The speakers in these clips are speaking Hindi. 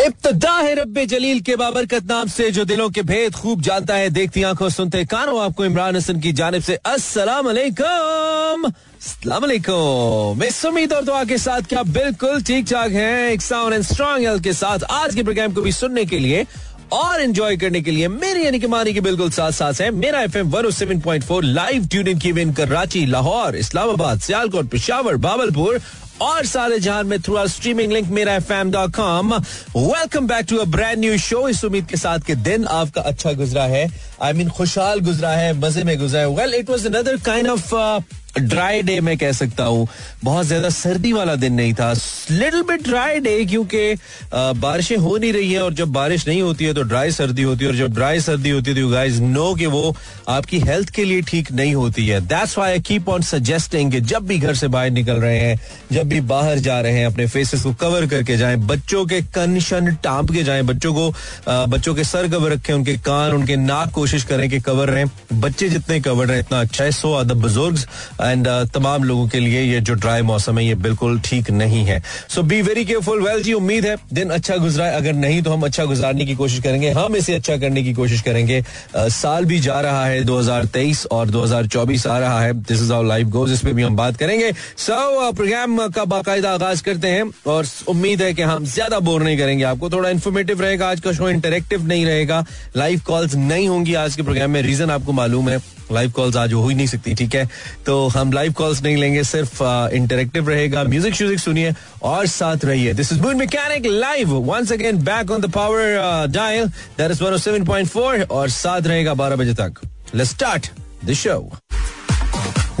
इब्तदा है रब्बे जलील के बाबरकत नाम से, जो दिलों के भेद खूब जानता है, देखती आँखों सुनते कानों। आपको इमरान हसन की जानब से अस्सलाम वालेकुम इस उम्मीद और दुआ के साथ क्या बिल्कुल ठीक ठाक है, एक साउंड एंड स्ट्रॉन्ग हेल्थ के साथ। आज के प्रोग्राम को भी सुनने के लिए और एंजॉय करने के लिए मेरी, यानी कि मानी के बिल्कुल साथ साथ है, मेरा F M one seven point four live tune in की कराची, लाहौर, इस्लामाबाद, सियालकोट, पिशावर, बाबलपुर और सारे जहान में थ्रू आर स्ट्रीमिंग लिंक मेरा F M dot com welcome back to a brand new show इस उम्मीद के साथ के दिन आपका अच्छा गुजरा है। आई I मीन mean, खुशहाल गुजरा है मज़े में गुजरा है। Well it was another kind of dry day मैं कह सकता हूँ। बहुत ज़्यादा सर्दी वाला दिन नहीं था। लिटिल बिट ड्राई डे क्योंकि बारिशें हो नहीं रही है और जब बारिश नहीं होती है तो ड्राई सर्दी होती है और जब ड्राई सर्दी होती है तो गाइस नो कि वो आपकी हेल्थ के लिए ठीक नहीं होती है। That's I keep on suggesting जब भी घर से बाहर निकल रहे हैं, जब भी बाहर जा रहे हैं, अपने फेसेस को कवर करके जाए, बच्चों के कन शन टांप के जाए, बच्चों को बच्चों के सर कवर रखें, उनके कान, उनके नाक कोशिश करें कि कवर रहें। बच्चे जितने कवर रहे, इतना अच्छा है सो अदब बुज़ुर्ग एंड uh, तमाम लोगों के लिए ये जो ड्राई मौसम है ये बिल्कुल ठीक नहीं है। So be very careful well ji उम्मीद है दिन अच्छा गुजरा है। अगर नहीं तो हम अच्छा गुजारने की कोशिश करेंगे। हम इसे अच्छा करने की कोशिश करेंगे। Uh, साल भी जा रहा है 2023 और 2024 आ रहा है। This is our life goes इस पे भी हम बात करेंगे। सो so, प्रोग्राम uh, का बाकायदा आगाज़ करते हैं और उम्मीद है कि हम ज़्यादा बोर नहीं करेंगे। आपको थोड़ा इन्फॉर्मेटिव रहेगा। आज का शो इंटरेक्टिव नहीं रहेगा। लाइव कॉल्स नहीं होंगी आज के प्रोग्राम में। रीजन आपको मालूम है। लाइव कॉल्स आज हो ही नहीं सकती, ठीक है? तो हम लाइव कॉल्स नहीं लेंगे, सिर्फ़ इंटरेक्टिव रहेगा। म्यूज़िक श्यूजिक सुनिए और साथ रहिए। This is moon mechanic live once again back on the power dial that is 107.4 और साथ रहेगा 12 बजे तक। लेट्स स्टार्ट द शो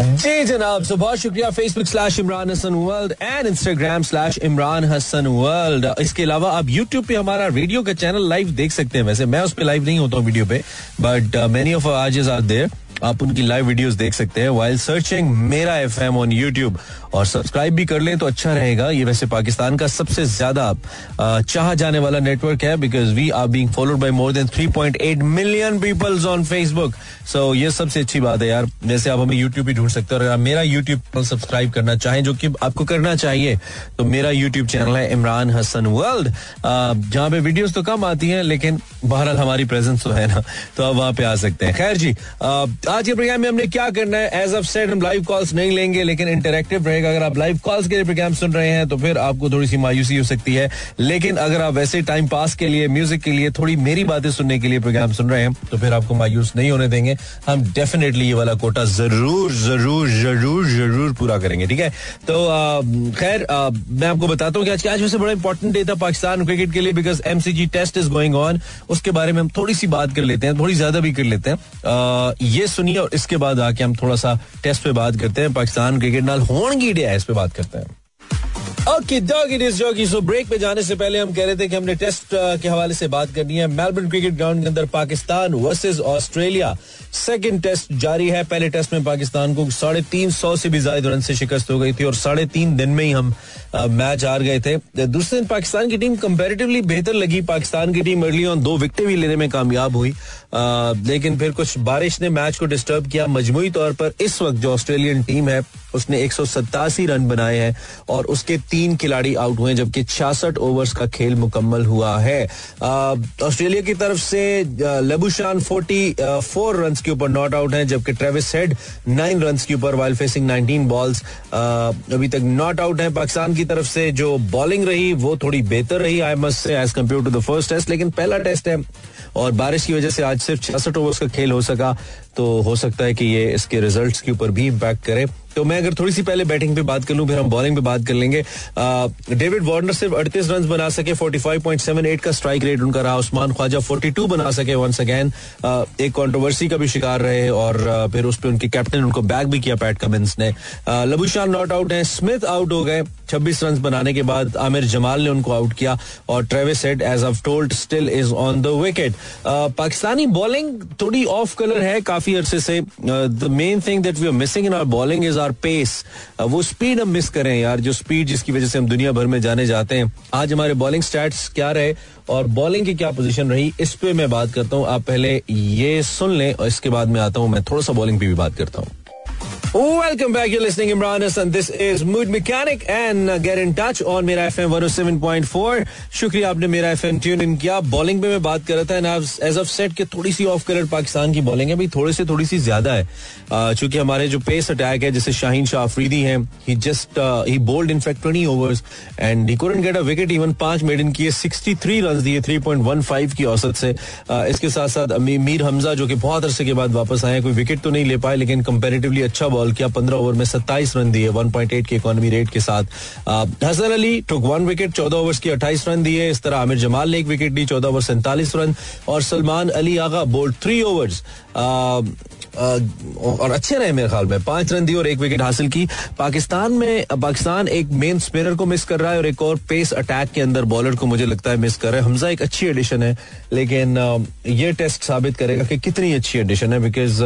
जी जनाब so बहुत शुक्रिया Facebook slash Imran Hasan world and Instagram slash Imran Hasan world इसके अलावा आप यूट्यूब पे हमारा रेडियो का चैनल लाइव देख सकते हैं। वैसे मैं उस पर लाइव नहीं होता हूँ वीडियो पे but many of are there आप उनकी लाइव वीडियोस देख सकते हैं वाइल सर्चिंग मेरा एफ़ एम ऑन यूट्यूब और सब्सक्राइब भी कर लें तो अच्छा रहेगा। ये वैसे पाकिस्तान का सबसे ज़्यादा चाह जाने वाला नेटवर्क है because we are being followed by more than 3.8 million peoples on Facebook so ये सबसे अच्छी बात है यार। जैसे आप हमें यूट्यूब भी ढूंढ सकते हो। अगर आप मेरा यूट्यूब चैनल सब्सक्राइब करना चाहें, जो कि आपको करना चाहिए तो मेरा यूट्यूब चैनल है इमरान हसन वर्ल्ड जहाँ पे वीडियोस तो कम आती हैं, लेकिन बहरहाल हमारी प्रेजेंस तो है ना। तो आप वहाँ पे आ सकते हैं। खैर जी आज के प्रोग्राम में हमने क्या करना है? एज ऑफ़ सेट हम लाइव कॉल्स नहीं लेंगे, लेकिन इंटरेक्टिव रहेगा। अगर आप लाइव कॉल्स के लिए प्रोग्राम सुन रहे हैं तो फिर आपको थोड़ी सी मायूसी हो सकती है। लेकिन अगर आप वैसे टाइम पास के लिए म्यूज़िक के लिए, थोड़ी मेरी बातें सुनने के लिए प्रोग्राम सुन रहे हैं तो फिर आपको मायूस नहीं होने देंगे। हम डेफिनेटली ये वाला कोटा ज़रूर ज़रूर ज़रूर ज़रूर पूरा करेंगे, ठीक है? तो खैर मैं आपको बताता हूँ कि आज आज वैसे बड़ा इंपॉर्टेंट डे था पाकिस्तान क्रिकेट के लिए because MCG test is going on उसके बारे में हम थोड़ी सी बात कर लेते हैं, थोड़ी ज़्यादा भी कर लेते हैं। ये सुनिए और इसके बाद आके हम थोड़ा सा टेस्ट पे बात करते हैं। पाकिस्तान क्रिकेट नाल होनगी डे इस पे बात करते हैं ओके जॉगी सो ब्रेक पे जाने से पहले हम कह रहे थे कि हमने टेस्ट के हवाले से बात करनी है मेलबर्न क्रिकेट ग्राउंड के अंदर Pakistan versus Australia second test जारी है पहले टेस्ट में पाकिस्तान को साढ़े तीन सौ से भी ज़्यादा रन से शिकस्त हो गई थी और साढ़े तीन दिन में ही हम मैच हार गए थे दूसरे दिन पाकिस्तान की टीम कंपेरेटिवली बेहतर लगी पाकिस्तान की टीम अर्ली ऑन दो विकेट भी लेने में कामयाब हुई लेकिन फिर कुछ बारिश ने मैच को डिस्टर्ब किया। मजमुई तौर पर इस वक्त जो ऑस्ट्रेलियन टीम है, उसने एक सौ सत्तासी रन बनाए हैं और उसके तीन खिलाड़ी आउट हुए जबकि छियासठ ओवर्स का खेल मुकम्मल हुआ है। ऑस्ट्रेलिया की तरफ़ से लेबुशान फोर्टी फोर रन के ऊपर नॉट आउट हैं, जबकि ट्रेविस हेड नाइन रन के ऊपर वाइल फेसिंग नाइनटीन बॉल्स अभी तक नॉट आउट है। पाकिस्तान की तरफ़ से जो बॉलिंग रही, वो थोड़ी बेहतर रही I must say as compared to the first test लेकिन पहला टेस्ट है और बारिश की वजह से आज सिर्फ़ छियासठ ओवर्स का खेल हो सका तो हो सकता है कि ये इसके रिज़ल्ट के ऊपर भी इम्पैक्ट करे। तो मैं अगर थोड़ी सी पहले बैटिंग पे बात कर लूँ, फिर हम बॉलिंग पे बात कर लेंगे। डेविड वार्नर सिर्फ़ अड़तीस रन बना सके 45.78 का स्ट्राइक रेट उनका रहा, उस्मान ख्वाजा 42 बना सके वंस अगेन एक कंट्रोवर्सी का भी शिकार रहे और फिर उस पर उनके कैप्टन उनको बैक भी किया पैट कमिंस ने। लबू लबुशान नॉट आउट है स्मिथ आउट हो गए 26 रन बनाने के बाद आमिर जमाल ने उनको आउट किया और Travis Head as of told still is on the wicket Pakistani bowling थोड़ी ऑफ़ कलर है काफ़ी अरसे से। The main thing that we are missing in our bowling is our pace वो स्पीड हम मिस करें यार, जो स्पीड जिसकी वजह से हम दुनिया भर में जाने जाते हैं। आज हमारे बॉलिंग स्टैट्स क्या रहे और बॉलिंग की क्या पोजीशन रही, इस पे मैं बात करता हूँ। आप पहले ये सुन लें और इसके बाद में आता हूँ, मैं थोड़ा सा बॉलिंग पे भी बात करता हूँ। Welcome back. You're listening Imran Hassan. This is Mood Mechanic and uh, get in touch on मेरा FM 107.4. शुक्रिया आपने मेरा FM ट्यून इन किया बॉलिंग पे मैं बात कर रहा था एंड एज ऑफ़ सेट के थोड़ी सी ऑफ़ कलर पाकिस्तान की बॉलिंग है भाई थोड़ी सी थोड़ी सी ज़्यादा है चूँकि हमारे जो पेस अटैक है जैसे शाहीन शाह अफरीदी हैं he just he bowled in fact 20 overs and he couldn't get a wicket even पाँच मेड इन किए 63 रन दिए 3.15 की औसत से uh, इसके साथ साथ मीर हमजा जो कि बहुत अरसे के बाद वापस आए कोई विकेट तो नहीं ले पाए लेकिन कंपेरेटिवली अच्छा बॉल किया, पंद्रह ओवर में सत्ताईस रन दिए 1.8 के इकोनॉमी रेट के साथ। Hasan Ali took one wicket चौदह ओवर की अट्ठाईस रन दिए, इस तरह आमिर जमाल ने एक विकेट ली चौदह ओवर सैंतालीस रन। और Salman Ali Agha bowled three overs और अच्छे रहे मेरे ख्याल में। पाँच रन दिए और एक विकेट हासिल की। पाकिस्तान में, पाकिस्तान एक मेन स्पिनर को मिस कर रहा है और एक और पेस अटैक के अंदर बॉलर को मुझे लगता है मिस कर रहा है। हमजा एक अच्छी एडिशन है, लेकिन ये टेस्ट साबित करेगा कि कितनी अच्छी एडिशन है बिकॉज़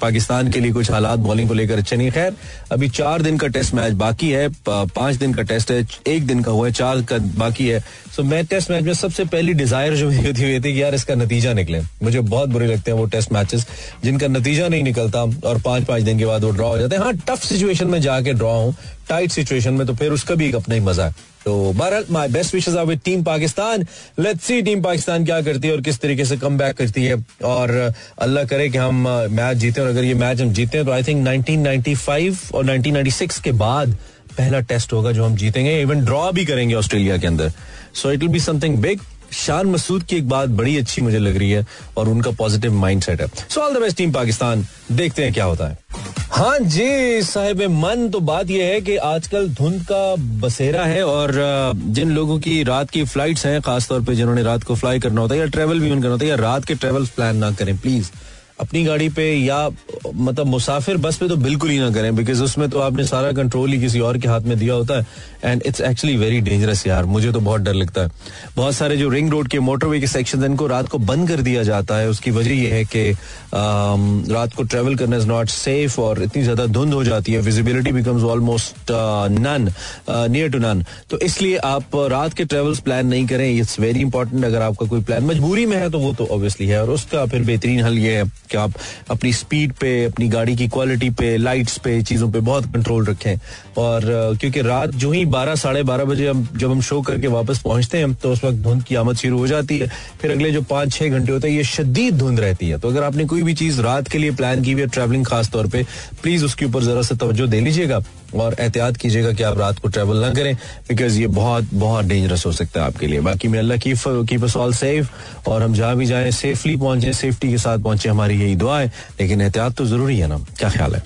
पाकिस्तान के लिए कुछ हालात बॉलिंग को लेकर अच्छे नहीं। खैर, अभी चार दिन का टेस्ट मैच बाकी है पाँच दिन का टेस्ट है, एक दिन का हुआ है, चार का बाकी है। सो मैं टेस्ट मैच में सबसे पहली डिज़ायर जो हुई थी यार इसका नतीजा निकले। मुझे बहुत बुरे लगते हैं वो टेस्ट मैचेस जिनका नतीजा नहीं निकलता और पाँच पाँच दिन के बाद वो ड्रॉ हो जाते हैं। हाँ टफ सिचुएशन में जाके ड्रॉ हूँ। टाइट सिचुएशन में तो फिर उसका भी एक अपना ही मज़ा है। तो बहरहाल my best wishes are with team Pakistan let's see team Pakistan क्या करती है और किस तरीके से कम करती है। और अल्लाह करे कि हम मैच जीते और अगर ये मैच हम जीते हैं तो आई थिंक 1995 और 1996 के बाद पहला टेस्ट होगा जो हम जीतेंगे। इवन ड्रॉ भी करेंगे ऑस्ट्रेलिया के अंदर। So it will be something big Shan Masood की एक बात बड़ी अच्छी मुझे लग रही है और उनका पॉजिटिव माइंड सेट है। So all the best team Pakistan. देखते हैं क्या होता है। हाँ जी, साहेब मन तो बात यह है कि आजकल धुंध का बसेरा है और जिन लोगों की रात की फ्लाइट्स हैं, खासतौर पे जिन्होंने रात को फ्लाई करना होता है या ट्रेवल भी करना होता है, या रात के ट्रेवल प्लान ना करें प्लीज़ अपनी गाड़ी पे या मतलब मुसाफिर बस पे तो बिल्कुल ही ना करें बिकॉज़ उसमें तो आपने सारा कंट्रोल ही किसी और के हाथ में दिया होता है and it's actually very dangerous यार, मुझे तो बहुत डर लगता है। बहुत सारे जो रिंग रोड के मोटरवे के सेक्शन इनको रात को बंद कर दिया जाता है, उसकी वजह यह है कि रात को ट्रेवल करना इज़ नॉट सेफ़ और इतनी ज़्यादा धुंध हो जाती है visibility becomes almost none near to none तो इसलिए आप रात के ट्रेवल्स प्लान नहीं करें इट्स वेरी इंपॉर्टेंट अगर आपका कोई प्लान मजबूरी में है तो वो तो ऑब्वियसली है, और उसका फिर बेहतरीन हल ये है। कि आप अपनी स्पीड पे, अपनी गाड़ी की क्वालिटी पे लाइट्स पे, चीज़ों पे बहुत कंट्रोल रखें। और क्योंकि रात जो ही बारह, साढ़े बारह बजे हम, जब हम शो करके वापस पहुँचते हैं तो उस वक्त धुंध की आमद शुरू हो जाती है। फिर अगले जो पाँच, छह घंटे होते हैं, ये शदीद धुंध रहती है। तो अगर आपने कोई भी चीज़ रात के लिए प्लान की हुई है ट्रेवलिंग खासतौर पर प्लीज़ उसके ऊपर जरा सा तवज्जो दे लीजिएगा। और एहतियात कीजिएगा कि आप रात को ट्रेवल ना करें बिकॉज़ ये बहुत बहुत डेंजरस हो सकता है आपके लिए। बाकी मैं अल्लाह की कीप अस ऑल सेफ़ और हम जहाँ भी जाएँ सेफली पहुँचे सेफ्टी के साथ पहुँचे हमारी यही दुआ है। लेकिन एहतियात तो ज़रूरी है ना क्या ख्याल है?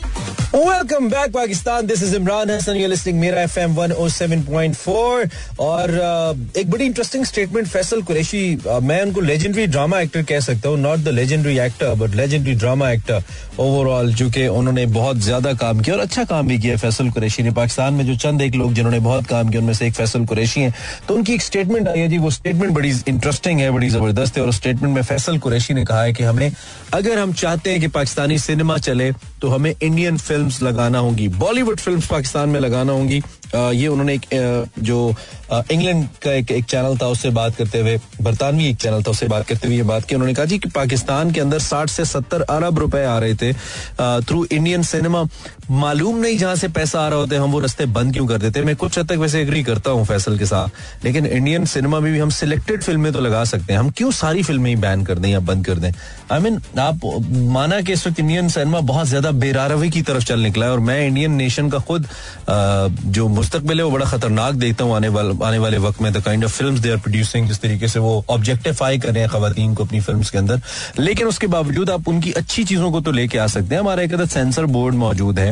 Welcome back Pakistan this is Imran Hasan you listening मेरा एफएम 107.4 और uh, एक बड़ी इंटरेस्टिंग स्टेटमेंट फैसल कुरैशी मैं उनको लेजेंडरी ड्रामा एक्टर कह सकता हूँ not the legendary actor but legendary drama actor overall जो कि उन्होंने बहुत ज़्यादा काम किया और अच्छा काम भी किया फैसल कुरैशी ने पाकिस्तान में जो चंद एक लोग जिन्होंने बहुत काम किया, उनमें से एक फैसल कुरैशी है। तो उनकी एक स्टेटमेंट आई है जी, वो स्टेटमेंट बड़ी इंटरेस्टिंग है, बड़ी ज़बरदस्त है, और स्टेटमेंट में फैसल कुरैशी ने कहा है कि हमें, अगर हम चाहते हैं कि पाकिस्तानी सिनेमा चले तो हमें इंडियन फिल्म्स लगाना होगी बॉलीवुड फिल्म्स पाकिस्तान में लगाना होंगी। ये उन्होंने एक जो इंग्लैंड का एक एक चैनल था, उससे बात करते हुए, बरतानवी एक चैनल था, उससे बात करते हुए ये बात की। उन्होंने कहा जी कि पाकिस्तान के अंदर 60 से 70 अरब रुपए आ रहे थे थ्रू इंडियन सिनेमा मालूम नहीं जहाँ से पैसा आ रहा होता है, हम वो रस्ते बंद क्यों कर देते हैं? मैं कुछ हद तक वैसे एग्री करता हूँ फैसल के साथ। लेकिन इंडियन सिनेमा में भी हम सिलेक्टेड फ़िल्में तो लगा सकते हैं। हम क्यों सारी फ़िल्में ही बैन कर दें या बंद कर दें? आई मीन आप, माना कि इस वक्त इंडियन सिनेमा बहुत ज़्यादा बेरारवी की तरफ़ चल निकला है और मैं इंडियन नेशन का खुद जो मुस्तकबिल है वो बड़ा खतरनाक देखता हूँ आने वाले आने वाले वक्त में। The kind of film they are producing जिस तरीके से वो ऑब्जेक्टिफाई कर रहे हैं खातन को अपनी फ़िल्म के अंदर। लेकिन उसके बावजूद आप उनकी अच्छी चीज़ों को तो लेके आ सकते हैं। हमारा एक सेंसर बोर्ड मौजूद है।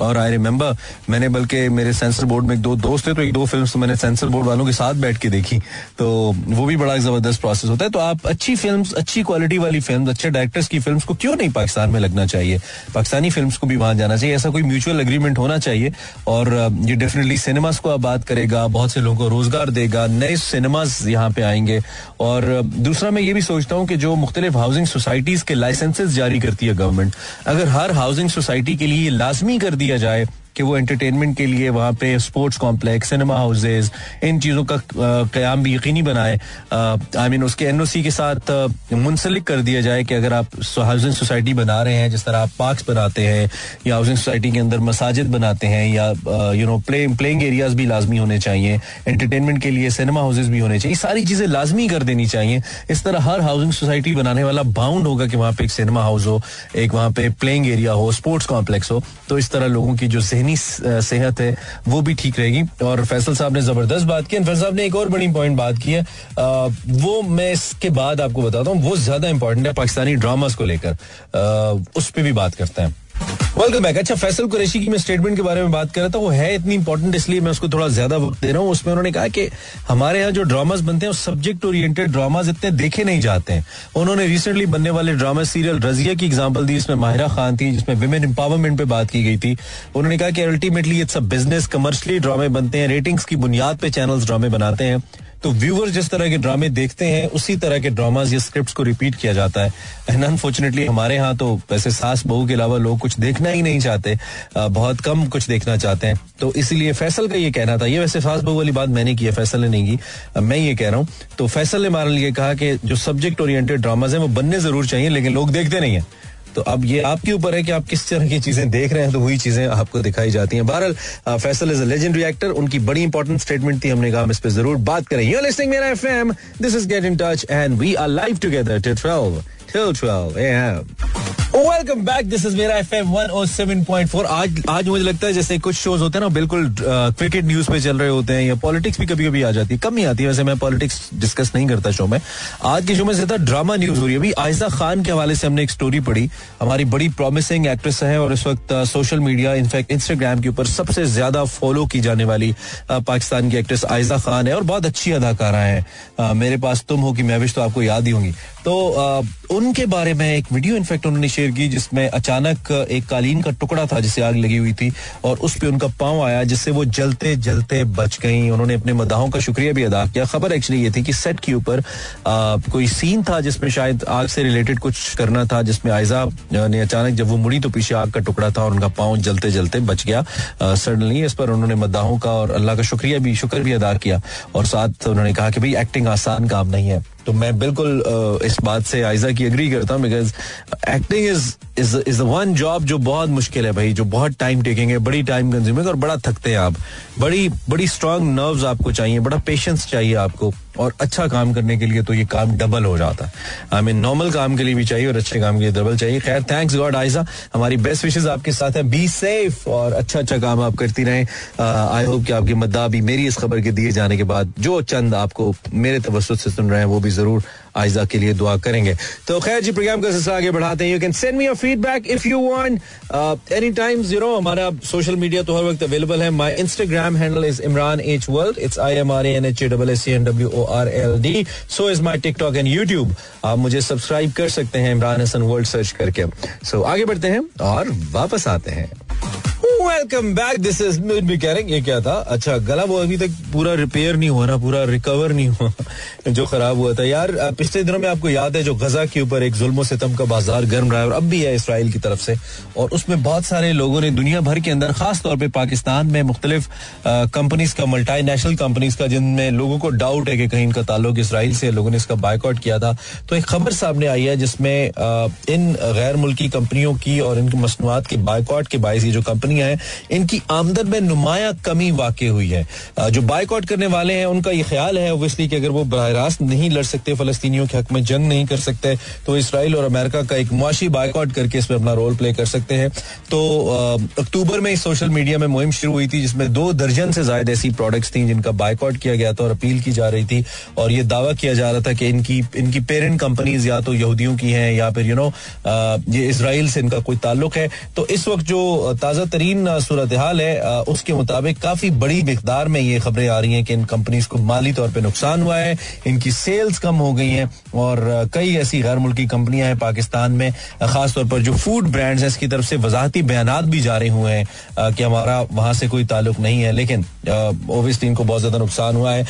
और आई रिमेम्बर मैंने बल्कि मेरे सेंसर बोर्ड में एक दो दोस्त थे तो एक दो फ़िल्म तो मैंने सेंसर बोर्ड वालों के साथ बैठ के देखी। तो वो भी बड़ा ज़बरदस्त प्रोसेस होता है। तो आप अच्छी फ़िल्म अच्छी क्वालिटी वाली फ़िल्म अच्छे डायरेक्टर्स की फ़िल्म को क्यों नहीं पाकिस्तान में लगना चाहिए? पाकिस्तानी फ़िल्म को भी वहाँ जाना चाहिए। ऐसा कोई म्यूचुअल अग्रीमेंट होना चाहिए। और ये डेफिनेटली सिनेमास को आबाद करेगा, बहुत से लोगों को रोज़गार देगा, नए सिनेमाज यहाँ पे आएँगे। और दूसरा मैं ये भी सोचता हूँ कि जो मुख्तलिफ़ हाउसिंग सोसाइटीज के लाइसेंसेज जारी करती है गवर्नमेंट अगर हर हाउसिंग सोसाइटी के लिए लाजमी कर दिया जाए। कि वो एंटरटेनमेंट के लिए वहाँ पे स्पोर्ट्स कॉम्प्लेक्स सिनेमा हाउसेज इन चीज़ों का क्याम भी यकीनी बनाए। आई मीन उसके एनओसी के साथ मुंसलिक कर दिया जाए कि अगर आप हाउसिंग सोसाइटी बना रहे हैं, जिस तरह आप पार्क बनाते हैं, या हाउसिंग सोसाइटी के अंदर मसाजिद बनाते हैं, या you know play playing areas भी लाजमी होने चाहिए एंटरटेनमेंट के लिए सिनेमा हाउसेज भी होने चाहिए सारी चीज़ें लाजमी कर देनी चाहिए। इस तरह हर हाउसिंग सोसाइटी बनाने वाला बाउंड होगा कि वहाँ पे एक सिनेमा हाउस हो, एक वहाँ पे प्लेइंग एरिया हो स्पोर्ट्स कॉम्प्लेक्स हो तो इस तरह लोगों की जो जहनी सेहत है, वो भी ठीक रहेगी। और फैसल साहब ने ज़बरदस्त बात की, फैसल साहब ने एक और बड़ी इंपॉर्टेंट बात की है। वो मैं इसके बाद आपको बताता हूँ, वो ज़्यादा इंपॉर्टेंट है पाकिस्तानी ड्रामास को लेकर। उस पर भी बात करते हैं। वेलकम बैक अच्छा फैसल कुरैशी की मैं स्टेटमेंट के बारे में बात कर रहा था, वो है इतनी इंपॉर्टेंट इसलिए मैं उसको थोड़ा ज़्यादा वक्त दे रहा हूँ। उसमें उन्होंने कहा कि हमारे यहाँ जो ड्रामास बनते हैं सब्जेक्ट ओरिएंटेड ड्रामाज इतने देखे नहीं जाते हैं। उन्होंने रिसेंटली बनने वाले ड्रामा सीरियल रजिया की एग्ज़ाम्पल दी, जिसमें माहिरा खान थी, जिसमें वुमेन एम्पावरमेंट पे बात की गई थी। उन्होंने कहा कि ultimately it's a business commercially ड्रामे बनते हैं रेटिंग्स की बुनियाद पे चैनल्स ड्रामे बनाते हैं। तो व्यूअर जिस तरह के ड्रामे देखते हैं, उसी तरह के ड्रामाज या स्क्रिप्ट को रिपीट किया जाता है। एंड अनफॉर्चुनेटली हमारे यहाँ तो वैसे सास बहू के अलावा लोग कुछ देखना ही नहीं चाहते बहुत कम कुछ देखना चाहते हैं। तो इसीलिए फैसल का ये कहना था। ये वैसे सास बहू वाली बात मैंने की है, फैसल ने नहीं की। मैं ये कह रहा हूँ तो फैसल ने हमारे लिए कहा कि जो सब्जेक्ट ओरिएंटेड ड्रामाज है, वो बनने ज़रूर चाहिए, लेकिन लोग देखते नहीं है। तो अब ये आपके ऊपर है कि आप किस तरह की चीज़ें देख रहे हैं तो वही चीज़ें आपको दिखाई जाती हैं बहरहाल Faisal is a legendary actor उनकी बड़ी इंपॉर्टेंट स्टेटमेंट थी, हमने कहा हम इस पर ज़रूर बात करें यू लिस्टिंग मेरा this is get in touch and we are live together to 12 to 12 a.m. Welcome back this is मेरा एफएम 107.4 आज आज मुझे लगता है जैसे कुछ शोज़ होते हैं ना, बिल्कुल क्रिकेट न्यूज़ पे चल रहे होते हैं या पॉलिटिक्स भी कभी कभी आ जाती है। कम ही आती है। वैसे मैं पॉलिटिक्स डिस्कस नहीं करता शो में। आज के शो में ज़्यादा ड्रामा न्यूज़ हो रही है। अभी आयजा खान के हवाले से हमने एक स्टोरी पढ़ी। हमारी बड़ी प्रॉमिसिंग एक्ट्रेस है और इस वक्त सोशल मीडिया इनफैक्ट इंस्टाग्राम के ऊपर सबसे ज़्यादा फॉलो की जाने वाली पाकिस्तान की एक्ट्रेस आयजा खान है और बहुत अच्छी अदाकारा है। मेरे पास तुम हो कि मैं तो आपको याद ही होंगी। तो उनके बारे में एक वीडियो इनफैक्ट उन्होंने की जिसमें अचानक एक कालीन का टुकड़ा था जिसे आग लगी हुई थी और उस पर उनका पाँव आया जिससे वो जलते जलते बच गई। उन्होंने अपने मदाहों का शुक्रिया भी अदा किया। खबर एक्चुअली ये थी कि सेट के ऊपर कोई सीन था जिसमें शायद आग से रिलेटेड कुछ करना था, जिसमें आयजा ने अचानक जब वो मुड़ी तो पीछे आग का टुकड़ा था और उनका पाँव जलते जलते बच गया। सडनली इस पर उन्होंने मदाहों का और अल्लाह का शुक्रिया भी, शुक्र भी अदा किया। और साथ उन्होंने कहा कि भाई एक्टिंग आसान काम नहीं है। तो मैं बिल्कुल इस बात से आयजा की अग्री करता हूँ because acting is is is one job जो बहुत मुश्किल है भाई, जो बहुत टाइम टेकिंग है, बड़ी टाइम कंज्यूमिंग और बड़ा थकते हैं आप। बड़ी बड़ी स्ट्रांग नर्व्स आपको चाहिए, बड़ा पेशेंस चाहिए आपको, और अच्छा काम करने के लिए तो ये काम डबल हो जाता है। आई मीन नॉर्मल काम के लिए भी चाहिए और अच्छे काम के लिए डबल चाहिए। खैर थैंक्स गॉड आयजा हमारी बेस्ट विशेष आपके साथ है। बी सेफ़ और अच्छा अच्छा काम आप करती रहें। आई होप कि आपकी मद्दा भी मेरी इस खबर के दिए जाने के बाद, जो चंद आपको मेरे तवस्त से सुन रहे हैं, वो भी ज़रूर आयजा के लिए दुआ करेंगे। तो खैर जी प्रोग्राम का सिलसिला आगे बढ़ाते हैं। You can send me your feedback if you want any time zero हमारा सोशल मीडिया तो हर वक्त अवेलेबल है। My Instagram handle is Imran H world it's I M R N H A double S N W O R L D so is my TikTok and YouTube आप मुझे सब्सक्राइब कर सकते हैं। इमरान हसन वर्ल्ड सर्च करके। सो so, आगे बढ़ते हैं और वापस आते हैं। वेलकम बैक दिस इज़ कह रहे ये क्या था? अच्छा गला वो अभी तक पूरा रिपेयर नहीं हुआ ना, पूरा रिकवर नहीं हुआ, जो खराब हुआ था। यार पिछले दिनों में आपको याद है जो गजा के ऊपर एक जुल्म सितम का बाज़ार गर्म रहा है और अब भी है इसराइल की तरफ़ से। और उसमें बहुत सारे लोगों ने दुनिया भर के अंदर खास तौर पर पाकिस्तान में मुख्तलिफ़ कंपनीज़ का मल्टी नेशनल कंपनीज़ का, जिनमें लोगों को डाउट है कि कहीं इनका ताल्लुक इसराइल से लोगों ने इसका बाइकआउट किया था। तो एक खबर सामने आई है जिसमें इन गैर मुल्की कंपनियों की और इनकी मसनूआत के बाइकआउट के बायस ये जो कंपनियाँ हैं इनकी आमदन में नुमाया कमी वाकई हुई है। जो बाइकआउट करने वाले हैं, उनका ये ख्याल है ओबियसली कि अगर वो बर रास्त नहीं लड़ सकते, फलस्तीनियों के हक में जंग नहीं कर सकते तो इसराइल और अमेरिका का एक मुआशी बाइकआउट करके इसमें अपना रोल प्ले कर सकते हैं। तो अक्टूबर में सोशल मीडिया में मुहिम शुरू हुई थी, जिसमें दो दर्जन से ज़्यादा ऐसी प्रोडक्ट्स थी, जिनका बाइकआउट किया गया था और अपील की जा रही थी। और ये दावा किया जा रहा था कि इनकी इनकी पेरेंट कंपनीज़ या तो यहूदियों की हैं, या फिर यू नो ये इसराइल से इनका कोई ताल्लुक है। तो इस वक्त जो ताज़ा तरीन सूरत हाल है। उसके मुताबिक काफ़ी बड़ी मकदार में ये खबरें आ रही हैं कि इन कंपनीज़ को माली तौर पर नुकसान हुआ है इनकी सेल्स कम हो गई हैं और कई ऐसी गैर मुल्की कंपनियाँ हैं पाकिस्तान में खासतौर पर जो फ़ूड ब्रांड्स हैं इसकी तरफ़ से वजाहती बयान भी जारी हुए हैं कि हमारा वहाँ से कोई ताल्लुक नहीं है। लेकिन ओबियसली इनको बहुत ज़्यादा नुकसान हुआ है।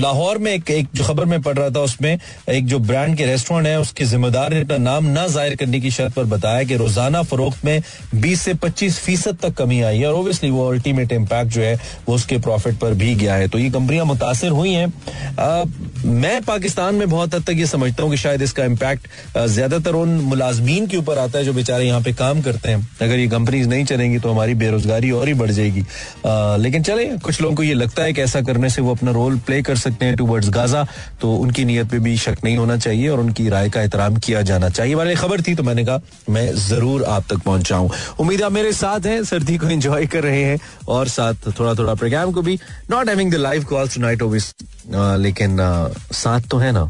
लाहौर में एक, एक जो खबर में पढ़ रहा था उसमें एक जो ब्रांड के रेस्टोरेंट है उसके जिम्मेदार ने अपना नाम न ज़ाहिर करने की शर्त पर बताया कि रोज़ाना फरोख्त में बीस से पच्चीस फ़ीसद तक कमी आई है और ओबियसली वो अल्टीमेट इम्पैक्ट जो है, वो उसके प्रॉफिट पर भी गया है। तो ये कंपनियाँ मुतासर हुई हैं। मैं पाकिस्तान में बहुत हद तक ये समझता हूँ कि शायद इसका इम्पैक्ट ज़्यादातर उन मुलाजमीन के ऊपर आता है जो बेचारे यहाँ पे काम करते हैं। अगर ये कंपनीज़ नहीं चलेंगी तो हमारी बेरोजगारी और ही बढ़ जाएगी। लेकिन चले, कुछ लोगों को ये लगता है कि ऐसा करने से वो अपना रोल प्ले कर सकते हैं टूवर्ड्स गाजा तो उनकी नीयत पे भी शक नहीं होना चाहिए और उनकी राय का एहतराम किया जाना चाहिए। वाले खबर थी तो मैंने कहा, मैं ज़रूर आप तक पहुंचाऊं। उम्मीद आप मेरे साथ हैं सर्दी को एंजॉय कर रहे हैं और साथ थोड़ा थोड़ा प्रोग्राम को भी। Not having the live calls tonight obese लेकिन आ, साथ तो है ना।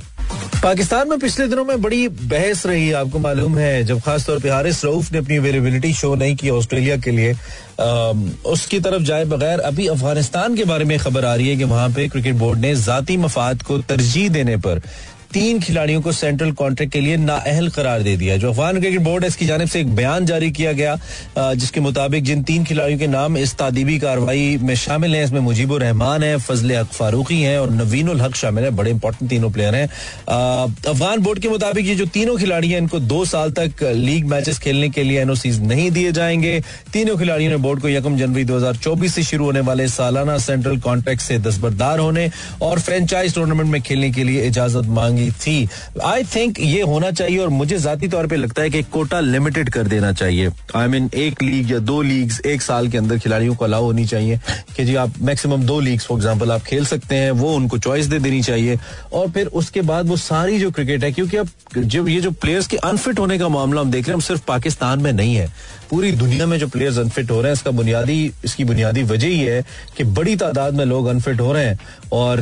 पाकिस्तान में पिछले दिनों में बड़ी बहस रही आपको मालूम है जब खासतौर पर हारिस रऊफ ने अपनी अवेलेबिलिटी शो नहीं की ऑस्ट्रेलिया के लिए आ, उसकी तरफ़ जाए बगैर अभी अफ़गानिस्तान के बारे में खबर आ रही है कि वहाँ पे क्रिकेट बोर्ड ने जाती मफाद को तरजीह देने पर तीन खिलाड़ियों को सेंट्रल कॉन्ट्रैक्ट के लिए नाअहल करार दे दिया जो अफगान क्रिकेट बोर्ड है, इसकी जानब से एक बयान जारी किया गया जिसके मुताबिक जिन तीन खिलाड़ियों के नाम इस तादीबी कार्रवाई में शामिल हैं, इसमें मुजीबुर रहमान है, फजल हक फारूकी हैं और नवीन हक शामिल है। बड़े इंपॉर्टेंट तीनों प्लेयर हैं। अफगान बोर्ड के मुताबिक ये जो तीनों खिलाड़ी हैं, इनको दो साल तक लीग मैचेस खेलने के लिए एनओसीज नहीं दिए जाएँगे। तीनों खिलाड़ियों ने बोर्ड को यकम जनवरी दो हज़ार चौबीस से शुरू होने वाले सालाना सेंट्रल कॉन्ट्रैक्ट से दस्तबरदार होने और फ्रेंचाइज टूर्नामेंट में खेलने के लिए इजाज़त मांगी। थी। आई थिंक ये होना चाहिए और मुझे जाती तौर पे लगता है कि कोटा लिमिटेड कर देना चाहिए। आई I मीन mean, एक लीग या दो लीग्स एक साल के अंदर खिलाड़ियों को अलाउ होनी चाहिए कि जी आप मैक्सिमम दो लीग्स फॉर एग्जांपल आप खेल सकते हैं वो उनको चॉइस दे देनी चाहिए। और फिर उसके बाद वो सारी जो क्रिकेट है क्योंकि अब जब ये जो प्लेयर्स के अनफिट होने का मामला हम देख रहे हैं हम सिर्फ़ पाकिस्तान में नहीं है। पूरी दुनिया में जो प्लेयर्स अनफिट हो रहे हैं, इसका बुनियादी, इसकी बुनियादी वजह ही है कि बड़ी तादाद में लोग अनफिट हो रहे हैं। और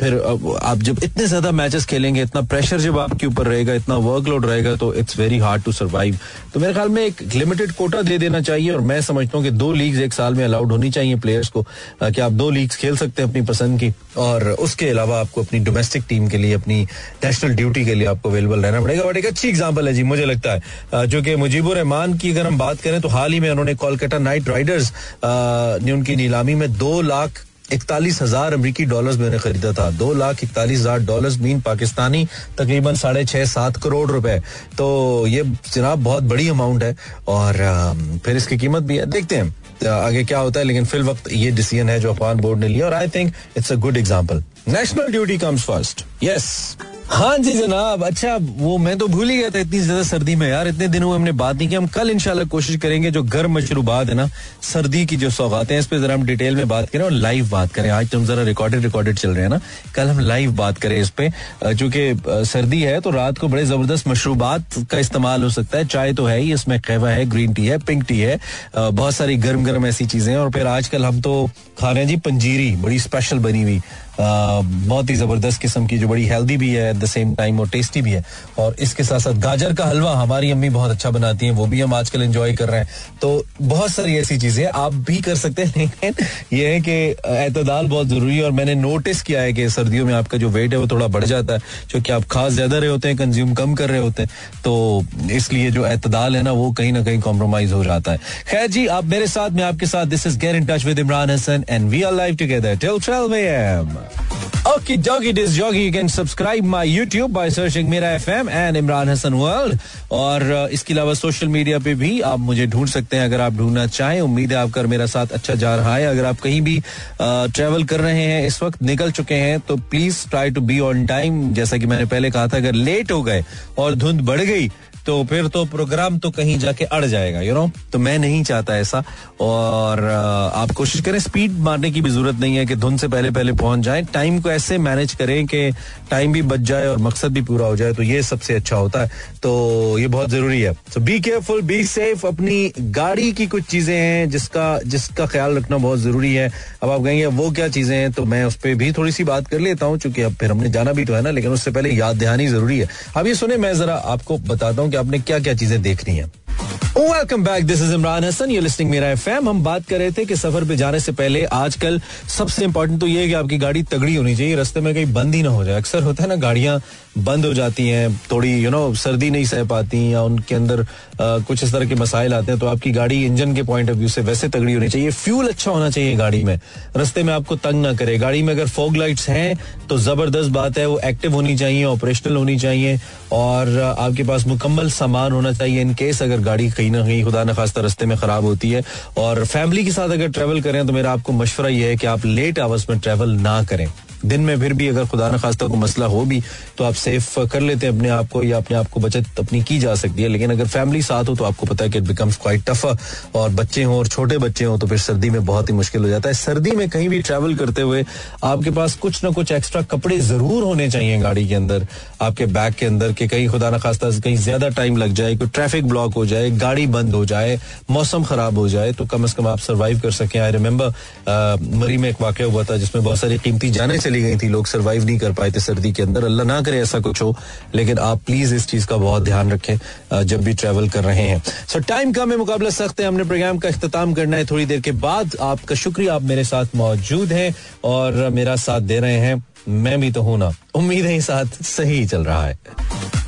फिर आप जब इतने ज़्यादा मैचेस खेलेंगे, इतना प्रेशर जब आपके ऊपर रहेगा, इतना वर्कलोड रहेगा तो it's very hard to survive तो मेरे ख्याल में एक लिमिटेड कोटा दे देना चाहिए, और मैं समझता हूँ कि दो लीग्स एक साल में अलाउड होनी चाहिए प्लेयर्स को कि आप दो लीग्स खेल सकते हैं अपनी पसंद की, और उसके अलावा आपको अपनी डोमेस्टिक टीम के लिए, अपनी नेशनल ड्यूटी के लिए आपको अवेलेबल रहना पड़ेगा। बट एक अच्छी एग्ज़ाम्पल है जी, मुझे लगता है जो कि मुजीबुर रहमान की अगर हम बात करें तो हाल ही में उन्होंने कोलकाता नाइट राइडर्स ने उनकी नीलामी में दो लाख इकतालीस हज़ार अमरीकी डॉलर्स मैंने खरीदा था। दो लाख इकतालीस हज़ार डॉलर्स मीन पाकिस्तानी, तकरीबन साढ़े छह सात करोड़ रुपए। तो ये जनाब बहुत बड़ी अमाउंट है, और फिर इसकी कीमत भी है। देखते हैं आगे क्या होता है, लेकिन फिल वक्त ये डिसीज़न है जो अफगान बोर्ड ने लिया, और I think it's a good example national duty comes first yes हाँ जी जनाब अच्छा वो मैं तो भूल ही गया था इतनी ज़्यादा सर्दी में यार, इतने दिनों में हमने बात नहीं की, हम कल इंशाल्लाह कोशिश करेंगे जो गर्म मशरूबात है ना, सर्दी की जो सौगातें हैं, इस पर जरा हम डिटेल में बात करें और लाइव बात करें। आज तो जरा रिकॉर्डेड रिकॉर्डेड चल रहे हैं ना, कल हम लाइव बात करें इस पे। चूँकि सर्दी है तो रात को बड़े ज़बरदस्त मशरूबात का इस्तेमाल हो सकता है। चाय तो है ही, इसमें कहवा है ग्रीन टी है पिंक टी है बहुत सारी गर्म गर्म ऐसी चीज़ें हैं और फिर आजकल हम तो खा रहे हैं जी, पंजीरी, बड़ी स्पेशल बनी हुई। बहुत ही ज़बरदस्त किस्म की जो बड़ी हेल्दी भी है एट द सेम टाइम और टेस्टी भी है। और इसके साथ साथ गाजर का हलवा हमारी अम्मी बहुत अच्छा बनाती हैं, वो भी हम आजकल एंजॉय कर रहे हैं। तो बहुत सारी ऐसी चीज़ें आप भी कर सकते हैं, लेकिन ये है कि एतदाल बहुत ज़रूरी है, और मैंने नोटिस किया है कि सर्दियों में आपका जो वेट है वो थोड़ा बढ़ जाता है क्योंकि आप खास ज़्यादा रहे होते हैं कंज्यूम कम कर रहे होते हैं तो इसलिए जो एतदाल है ना, वो कहीं ना कहीं कॉम्प्रोमाइज हो जाता है। खैर जी, आप मेरे साथ, में आपके साथ this is get in touch with Imran Hasan and we are live together till 12 AM Okay, doggy, this jockey. You can subscribe my YouTube by searching Mira FM and Imran Hassan World. और uh, इसके अलावा सोशल मीडिया पे भी आप मुझे ढूंढ सकते हैं अगर आप ढूंढना चाहें उम्मीद है आपका मेरा साथ अच्छा जा रहा है अगर आप कहीं भी ट्रेवल uh, कर रहे हैं इस वक्त निकल चुके हैं तो please try to be on time जैसा कि मैंने पहले कहा था अगर लेट हो गए और धुंध बढ़ गई तो फिर तो प्रोग्राम तो कहीं जाके अड़ जाएगा यू नो तो मैं नहीं चाहता ऐसा। और आप कोशिश करें स्पीड मारने की भी ज़रूरत नहीं है कि धुन से पहले पहले पहुँच जाए। टाइम को ऐसे मैनेज करें कि टाइम भी बच जाए और मकसद भी पूरा हो जाए तो ये सबसे अच्छा होता है। तो ये बहुत ज़रूरी है। So be careful be safe अपनी गाड़ी की कुछ चीज़ें हैं जिसका जिसका ख्याल रखना बहुत ज़रूरी है। अब आप कहेंगे, वो क्या चीज़ें हैं? तो मैं उस पर भी थोड़ी सी बात कर लेता हूँ, चूँकि अब फिर हमने जाना भी तो है ना, लेकिन उससे पहले याद दहानी ज़रूरी है। अब ये सुने, मैं जरा आपको बताता हूँ आपने क्या क्या चीज़ें देखनी है। Welcome back this is Imran Hasan you listening मेरा एफएम हम बात कर रहे थे कि सफ़र पे जाने से पहले आजकल सबसे इंपॉर्टेंट तो ये है कि आपकी गाड़ी तगड़ी होनी चाहिए। रास्ते में कहीं बंद ही ना हो जाए। अक्सर होता है ना गाड़ियाँ बंद हो जाती हैं थोड़ी यू नो सर्दी नहीं सह पाती या उनके अंदर आ, कुछ इस तरह के मसाइल आते हैं तो आपकी गाड़ी इंजन के पॉइंट ऑफ़ व्यू से वैसे तगड़ी होनी चाहिए। फ्यूल अच्छा होना चाहिए गाड़ी में। रस्ते में आपको तंग ना करे। गाड़ी में अगर फोग लाइट्स हैं तो ज़बरदस्त बात है वो एक्टिव होनी चाहिए ऑपरेशनल होनी चाहिए और आपके पास मुकम्मल सामान होना चाहिए इनकेस अगर गाड़ी कहीं ना कहीं खुदा न खास्ता रस्ते में खराब होती है। और फैमिली के साथ अगर ट्रेवल करें तो मेरा आपको मशवरा यह है कि आप लेट आवर्स में ट्रेवल ना करें। दिन में फिर भी अगर खुदा न खास्ता को मसला हो भी तो आप सेफ़ कर लेते हैं अपने आप को, या अपने आप को बचत अपनी की जा सकती है। लेकिन अगर फैमिली साथ हो तो आपको पता है कि इट बिकम्स क्वाइट टफ और बच्चे हों और छोटे बच्चे हों तो फिर सर्दी में बहुत ही मुश्किल हो जाता है। सर्दी में कहीं भी ट्रैवल करते हुए, आपके पास कुछ ना कुछ एक्स्ट्रा कपड़े ज़रूर होने चाहिए गाड़ी के अंदर, आपके बैग के अंदर, कि कहीं खुदा न खास्ता कहीं ज़्यादा टाइम लग जाए, कोई ट्रैफ़िक ब्लॉक हो जाए, गाड़ी बंद हो जाए, मौसम खराब हो जाए तो कम अज कम आप सर्वाइव कर सकें। आई रिमेम्बर मरी में एक वाक्य हुआ था जिसमें बहुत सारी कीमती जाने चली गई थी, लोग सर्वाइव नहीं कर पाए थे सर्दी के अंदर। अल्लाह ना करे ऐसा कुछ हो, लेकिन आप प्लीज़ इस चीज़ का बहुत ध्यान रखें जब भी ट्रेवल कर रहे हैं। सो टाइम कम है मुकाबला सख्त है, हमने प्रोग्राम का अख्ताम करना है। थोड़ी देर के बाद आपका शुक्रिया, आप मेरे साथ मौजूद हैं और मेरा साथ दे रहे हैं, मैं भी तो हूँ ना। उम्मीद है साथ सही चल रहा है।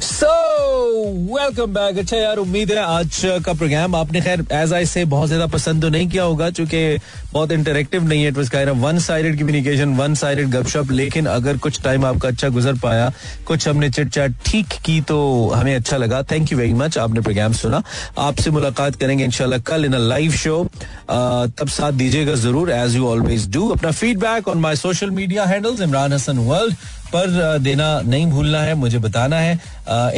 सो वेलकम बैक अच्छा यार, उम्मीद है आज का प्रोग्राम आपने खैर एज आई से बहुत ज़्यादा पसंद तो नहीं किया होगा क्योंकि बहुत इंटरेक्टिव नहीं है. It was kind of one sided communication one sided गपशप, लेकिन अगर कुछ टाइम आपका अच्छा गुजर पाया, कुछ हमने चिट चैट ठीक की तो हमें अच्छा लगा. थैंक यू वेरी मच आपने प्रोग्राम सुना. आपसे मुलाकात करेंगे इनशाला कल इन अ लाइव शो तब साथ दीजिएगा ज़रूर एज यू ऑलवेज डू अपना feedback on my social media handles Imran Hasan world पर देना नहीं भूलना है, मुझे बताना है।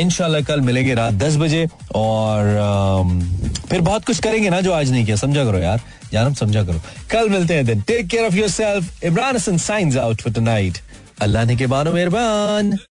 इनशाला कल मिलेंगे रात दस बजे और फिर बहुत कुछ करेंगे ना जो आज नहीं किया। समझा करो यार। जानम समझा करो। कल मिलते हैं दिन। Take care of yourself Imran Hasan signs out for tonight Allah ने के बानो मेहरबान।